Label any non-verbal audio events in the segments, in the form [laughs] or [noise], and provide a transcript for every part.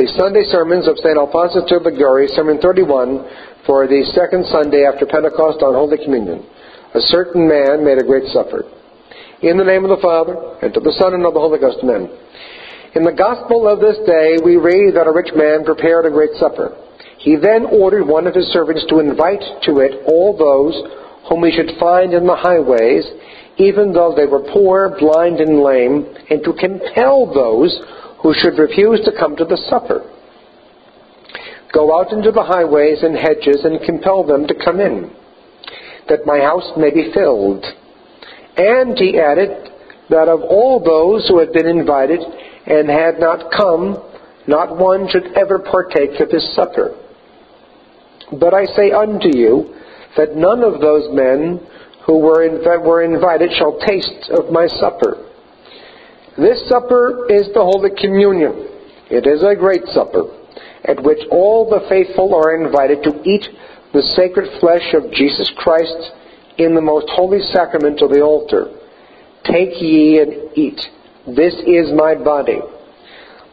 the Sunday sermons of St. Alphonsus Liguori, Sermon 31, for the second Sunday after Pentecost on Holy Communion. A certain man made a great supper. In the name of the Father, and of the Son, and of the Holy Ghost, amen. In the Gospel of this day, we read that a rich man prepared a great supper. He then ordered one of his servants to invite to it all those whom he should find in the highways, even though they were poor, blind, and lame, and to compel those who should refuse to come to the supper. Go out into the highways and hedges and compel them to come in, that my house may be filled. And he added that of all those who had been invited and had not come, not one should ever partake of his supper. But I say unto you that none of those men who were, were invited shall taste of my supper. This supper is the Holy Communion. It is a great supper, at which all the faithful are invited to eat the sacred flesh of Jesus Christ in the most holy sacrament of the altar. Take ye and eat. This is my body.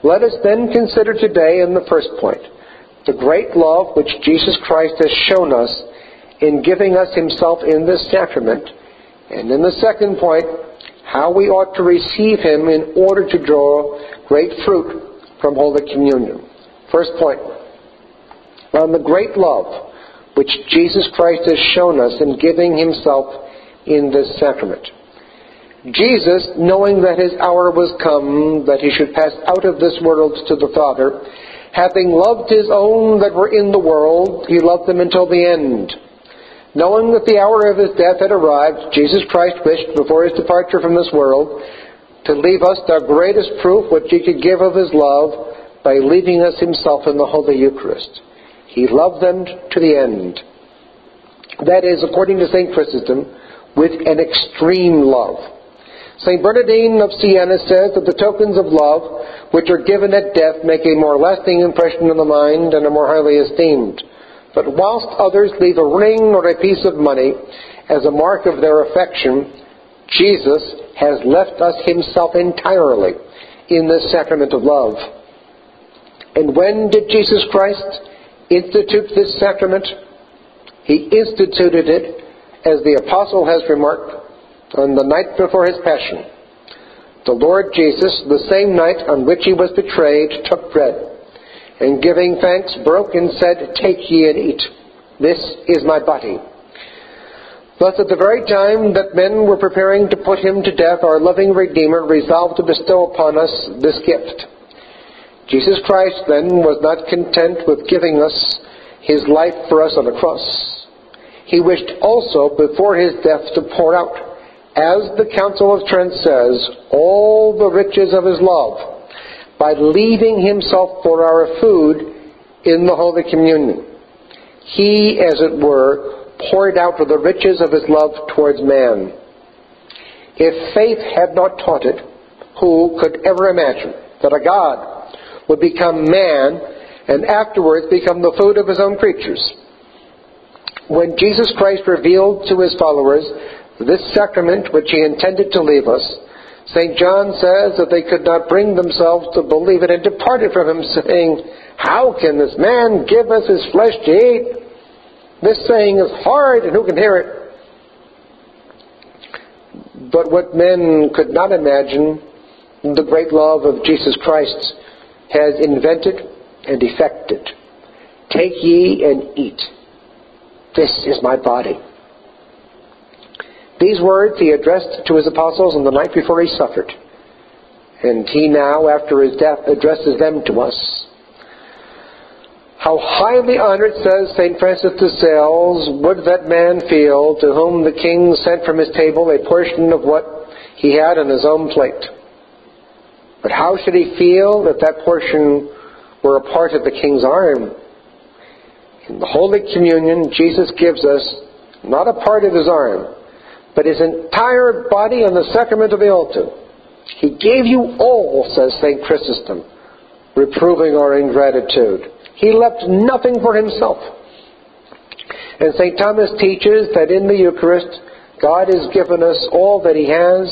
Let us then consider today in the first point the great love which Jesus Christ has shown us in giving us himself in this sacrament, and in the second point, how we ought to receive him in order to draw great fruit from Holy Communion. First point, on the great love which Jesus Christ has shown us in giving himself in this sacrament. Jesus, knowing that his hour was come, that he should pass out of this world to the Father, having loved his own that were in the world, he loved them until the end. Knowing that the hour of his death had arrived, Jesus Christ wished, before his departure from this world, to leave us the greatest proof which he could give of his love by leaving us himself in the Holy Eucharist. He loved them to the end. That is, according to St. Chrysostom, with an extreme love. St. Bernardine of Siena says that the tokens of love which are given at death make a more lasting impression on the mind and are more highly esteemed. But whilst others leave a ring or a piece of money as a mark of their affection, Jesus has left us himself entirely in this sacrament of love. And when did Jesus Christ institute this sacrament? He instituted it, as the apostle has remarked, on the night before his passion. The Lord Jesus, the same night on which he was betrayed, took bread and giving thanks broke and said, Take ye and eat. This is my body. Thus, at the very time that men were preparing to put him to death, our loving Redeemer resolved to bestow upon us this gift. Jesus Christ, then, was not content with giving us his life for us on the cross. He wished also, before his death, to pour out, as the Council of Trent says, all the riches of his love by leaving himself for our food in the Holy Communion. He, as it were, poured out the riches of his love towards man. If faith had not taught it, who could ever imagine that a God would become man and afterwards become the food of his own creatures? When Jesus Christ revealed to his followers this sacrament which he intended to leave us, St. John says that they could not bring themselves to believe it and departed from him, saying, How can this man give us his flesh to eat? This saying is hard, and who can hear it? But what men could not imagine, the great love of Jesus Christ has invented and effected. Take ye and eat. This is my body. These words he addressed to his apostles on the night before he suffered. And he now, after his death, addresses them to us. How highly honored, says St. Francis de Sales, would that man feel to whom the king sent from his table a portion of what he had on his own plate. But how should he feel that that portion were a part of the king's arm? In the Holy Communion, Jesus gives us not a part of his arm, but his entire body on the sacrament of the altar. He gave you all, says St. Chrysostom, reproving our ingratitude. He left nothing for himself. And St. Thomas teaches that in the Eucharist, God has given us all that he has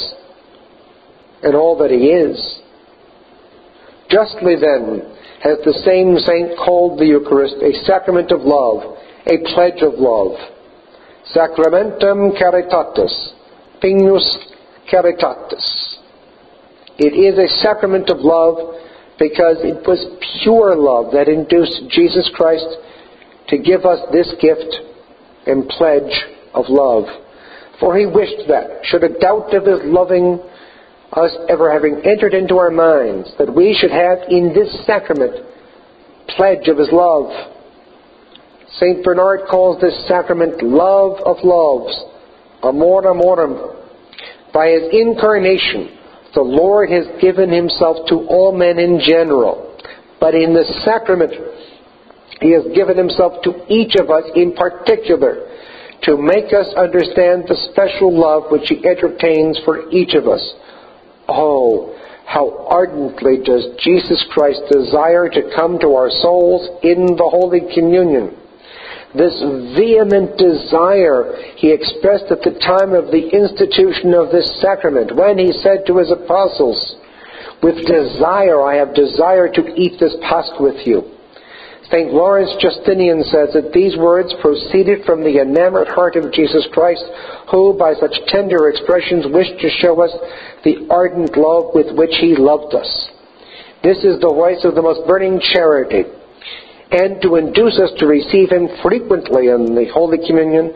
and all that he is. Justly then has the same saint called the Eucharist a sacrament of love, a pledge of love. Sacramentum caritatis, pignus caritatis. It is a sacrament of love because it was pure love that induced Jesus Christ to give us this gift and pledge of love. For he wished that, should a doubt of his loving us ever having entered into our minds, that we should have in this sacrament pledge of his love. St. Bernard calls this sacrament love of loves, amor amorum. By his incarnation, the Lord has given himself to all men in general. But in the sacrament, he has given himself to each of us in particular to make us understand the special love which he entertains for each of us. Oh, how ardently does Jesus Christ desire to come to our souls in the Holy Communion. This vehement desire he expressed at the time of the institution of this sacrament when he said to his apostles, With desire I have desired to eat this Pasch with you. St. Lawrence Justinian says that these words proceeded from the enamored heart of Jesus Christ, who, by such tender expressions, wished to show us the ardent love with which he loved us. This is the voice of the most burning charity. And to induce us to receive him frequently in the Holy Communion,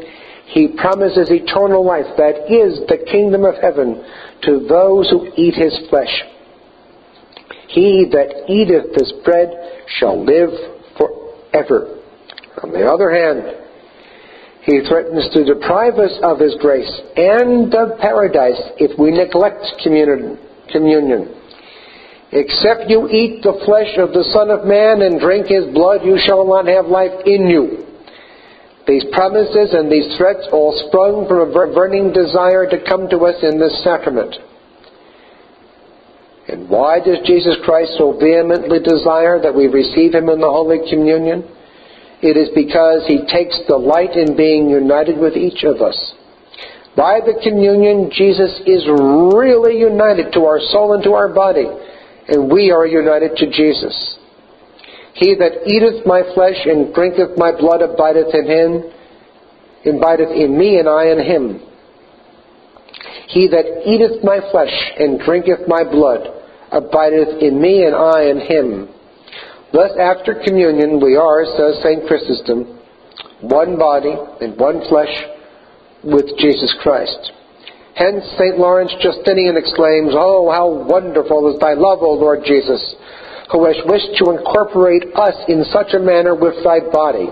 he promises eternal life, that is, the kingdom of heaven, to those who eat his flesh. He that eateth this bread shall live ever. On the other hand, he threatens to deprive us of his grace and of paradise if we neglect communion. Except you eat the flesh of the Son of Man and drink his blood, you shall not have life in you. These promises and these threats all sprung from a burning desire to come to us in this sacrament. And why does Jesus Christ so vehemently desire that we receive him in the Holy Communion? It is because he takes delight in being united with each of us. By the communion, Jesus is really united to our soul and to our body, and we are united to Jesus. He that eateth my flesh and drinketh my blood abideth in him, abideth in me, and I in him. He that eateth my flesh and drinketh my blood abideth in me, and I in him. Thus, after communion, we are, says St. Chrysostom, one body and one flesh with Jesus Christ. Hence, St. Lawrence Justinian exclaims, Oh, how wonderful is thy love, O Lord Jesus, who hast wished to incorporate us in such a manner with thy body,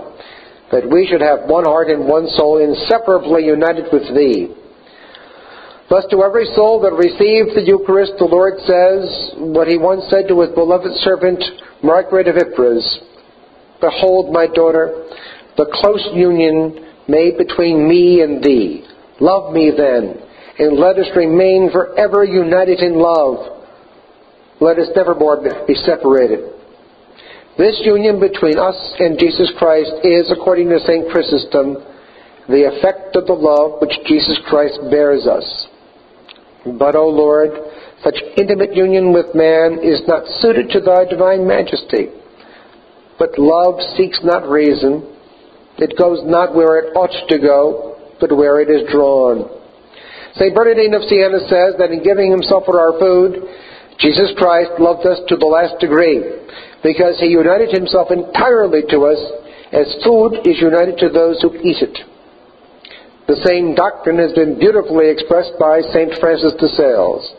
that we should have one heart and one soul inseparably united with thee. Thus, to every soul that receives the Eucharist, the Lord says what he once said to his beloved servant, Margaret of Ypres Behold, my daughter, the close union made between me and thee. Love me then, and let us remain forever united in love. Let us nevermore be separated. This union between us and Jesus Christ is, according to St. Chrysostom, the effect of the love which Jesus Christ bears us. But, O Lord, such intimate union with man is not suited to thy divine majesty. But love seeks not reason. It goes not where it ought to go, but where it is drawn. St. Bernardine of Siena says that in giving himself for our food, Jesus Christ loved us to the last degree, because he united himself entirely to us as food is united to those who eat it. The same doctrine has been beautifully expressed by St. Francis de Sales.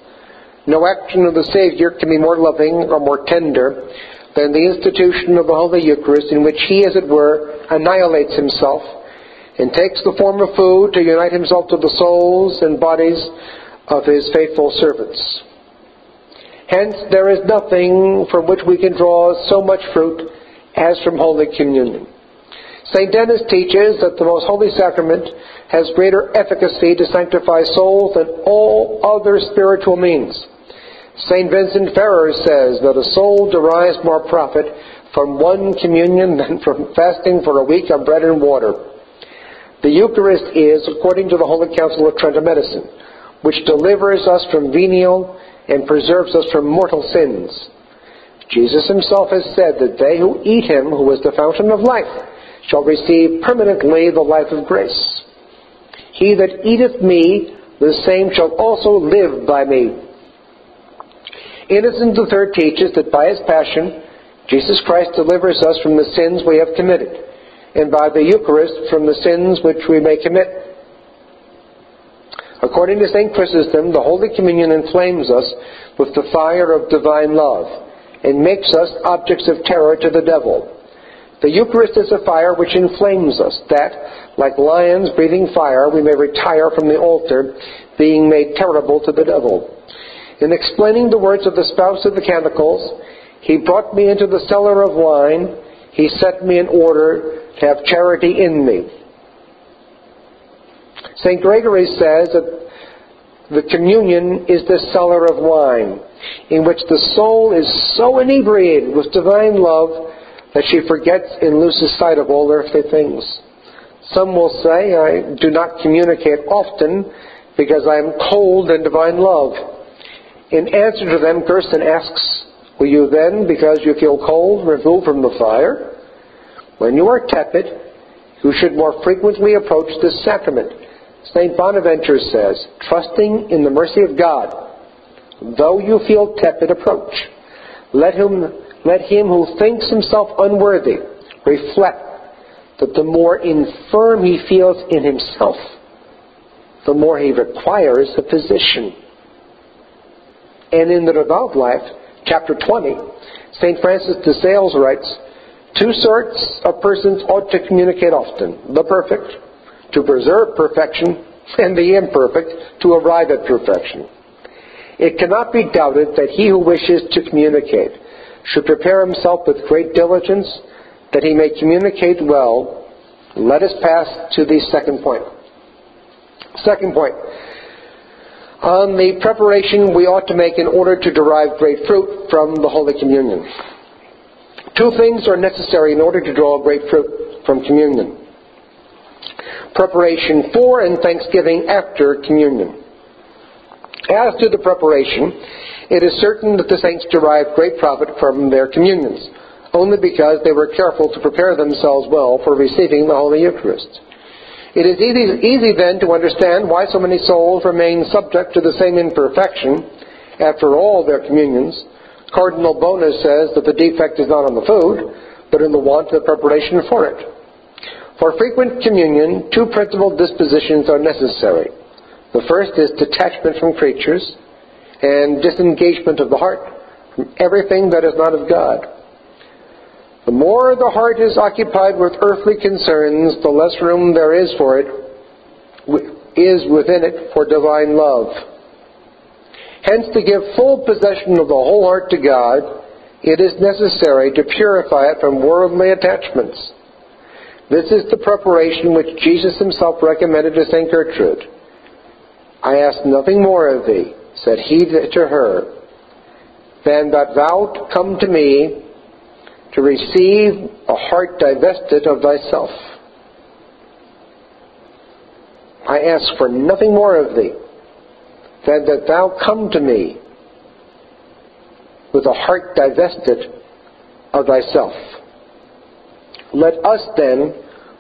No action of the Savior can be more loving or more tender than the institution of the Holy Eucharist, in which he, as it were, annihilates himself and takes the form of food to unite himself to the souls and bodies of his faithful servants. Hence, there is nothing from which we can draw so much fruit as from Holy Communion. St. Denis teaches that the most holy sacrament has greater efficacy to sanctify souls than all other spiritual means. St. Vincent Ferrer says that a soul derives more profit from one communion than from fasting for a week on bread and water. The Eucharist is, according to the Holy Council of Trento Medicine, which delivers us from venial and preserves us from mortal sins. Jesus himself has said that they who eat him, who is the fountain of life, shall receive permanently the life of grace. He that eateth me, the same shall also live by me. Innocent III teaches that by his passion, Jesus Christ delivers us from the sins we have committed, and by the Eucharist from the sins which we may commit. According to St. Chrysostom, the Holy Communion inflames us with the fire of divine love and makes us objects of terror to the devil. The Eucharist is a fire which inflames us, that, like lions breathing fire, we may retire from the altar, being made terrible to the devil. In explaining the words of the spouse of the Canticles, he brought me into the cellar of wine. He set me in order to have charity in me. St. Gregory says that the communion is the cellar of wine, in which the soul is so inebriated with divine love that she forgets and loses sight of all earthly things. Some will say, I do not communicate often because I am cold in divine love. In answer to them, Gerson asks, Will you then, because you feel cold, remove from the fire? When you are tepid, you should more frequently approach this sacrament. St. Bonaventure says, trusting in the mercy of God, though you feel tepid, approach. Let him, let him who thinks himself unworthy reflect that the more infirm he feels in himself, the more he requires a physician. And in the devout life, chapter 20, St. Francis de Sales writes, Two sorts of persons ought to communicate often the perfect, to preserve perfection, and the imperfect, to arrive at perfection. It cannot be doubted that he who wishes to communicate should prepare himself with great diligence that he may communicate well. Let us pass to the second point. Second point on the preparation we ought to make in order to derive great fruit from the Holy Communion. Two things are necessary in order to draw great fruit from communion preparation for and thanksgiving after communion. As to the preparation, it is certain that the saints derived great profit from their communions, only because they were careful to prepare themselves well for receiving the Holy Eucharist. It is easy, easy then to understand why so many souls remain subject to the same imperfection after all their communions. Cardinal Bonus says that the defect is not on the food, but in the want of preparation for it. For frequent communion, two principal dispositions are necessary. The first is detachment from creatures and disengagement of the heart from everything that is not of God. The more the heart is occupied with earthly concerns, the less room there is for it, is within it for divine love. Hence, to give full possession of the whole heart to God, it is necessary to purify it from worldly attachments. This is the preparation which Jesus himself recommended to St. Gertrude. I ask nothing more of thee, said he to her, than that thou come to me to receive a heart divested of thyself. I ask for nothing more of thee than that thou come to me with a heart divested of thyself. Let us then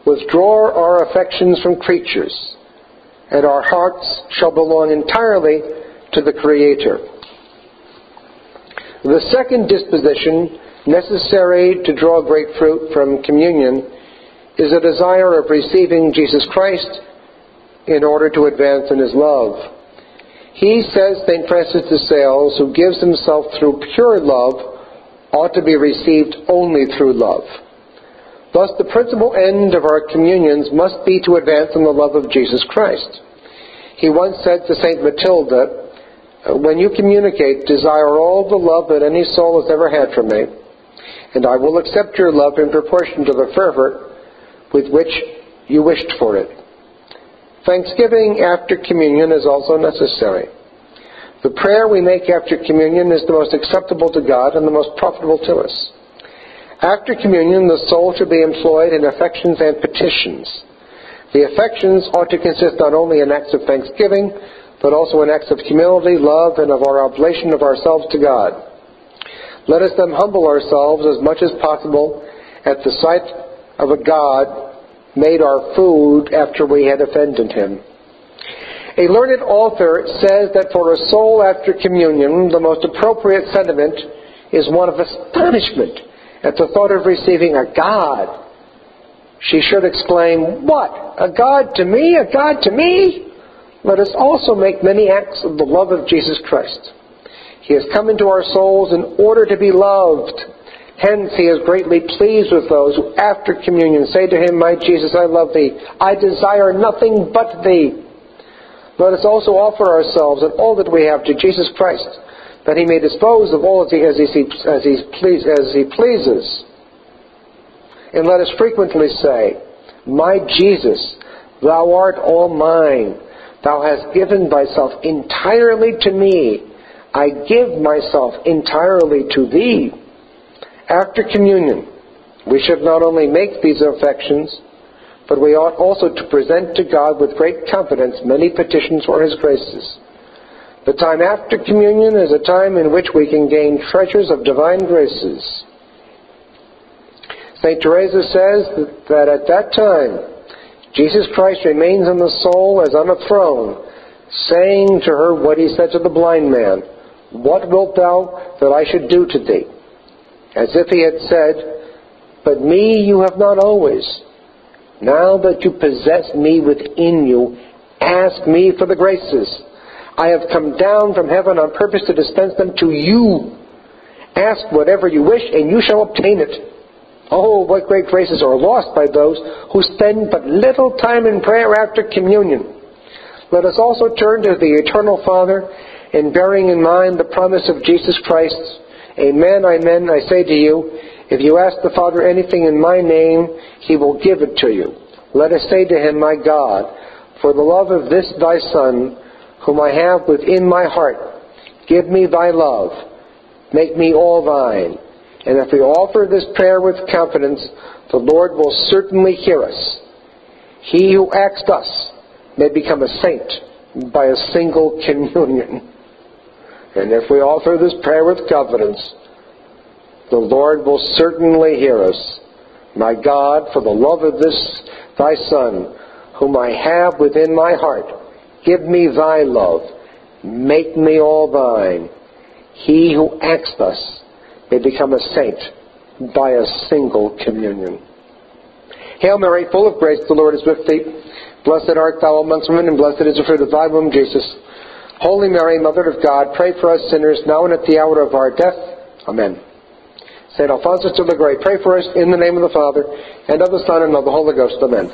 withdraw our affections from creatures, and our hearts shall belong entirely to the Creator. The second disposition necessary to draw great fruit from communion is a desire of receiving Jesus Christ in order to advance in his love. He says, St. Francis de Sales, who gives himself through pure love ought to be received only through love. Thus, the principal end of our communions must be to advance in the love of Jesus Christ. He once said to St. Matilda, When you communicate, desire all the love that any soul has ever had from me and I will accept your love in proportion to the fervor with which you wished for it. Thanksgiving after communion is also necessary. The prayer we make after communion is the most acceptable to God and the most profitable to us. After communion, the soul should be employed in affections and petitions. The affections ought to consist not only in acts of thanksgiving, but also in acts of humility, love, and of our oblation of ourselves to God. Let us then humble ourselves as much as possible at the sight of a God made our food after we had offended him. A learned author says that for a soul after communion, the most appropriate sentiment is one of astonishment at the thought of receiving a God. She should exclaim, What? A God to me? A God to me? Let us also make many acts of the love of Jesus Christ. He has come into our souls in order to be loved. Hence, he is greatly pleased with those who, after communion, say to him, My Jesus, I love thee. I desire nothing but thee. Let us also offer ourselves and all that we have to Jesus Christ, that he may dispose of all as he, as he, as he, please, as he pleases. And let us frequently say, My Jesus, thou art all mine. Thou hast given thyself entirely to me. I give myself entirely to thee. After communion, we should not only make these affections, but we ought also to present to God with great confidence many petitions for His graces. The time after communion is a time in which we can gain treasures of divine graces. St. Teresa says that at that time, Jesus Christ remains in the soul as on a throne, saying to her what he said to the blind man, What wilt thou that I should do to thee? As if he had said, But me you have not always now that you possess me within you, ask me for the graces. I have come down from heaven on purpose to dispense them to you. Ask whatever you wish, and you shall obtain it. Oh, what great graces are lost by those who spend but little time in prayer after communion. Let us also turn to the Eternal Father, and bearing in mind the promise of Jesus Christ, Amen, amen, I say to you, if you ask the Father anything in my name, he will give it to you. Let us say to him, My God, for the love of this thy Son, whom I have within my heart, give me thy love. Make me all thine. And if we offer this prayer with confidence, the Lord will certainly hear us. He who acts thus may become a saint by a single [laughs] communion. And if we offer this prayer with confidence, the Lord will certainly hear us. My God, for the love of this thy Son, whom I have within my heart, give me thy love. Make me all thine. He who acts thus may become a saint by a single communion. Hail Mary, full of grace, the Lord is with thee. Blessed art thou amongst women, and blessed is the fruit of thy womb, Jesus. Holy Mary, Mother of God, pray for us sinners, now and at the hour of our death. Amen. St. Alphonsus de Liguori, pray for us in the name of the Father, and of the Son, and of the Holy Ghost. Amen.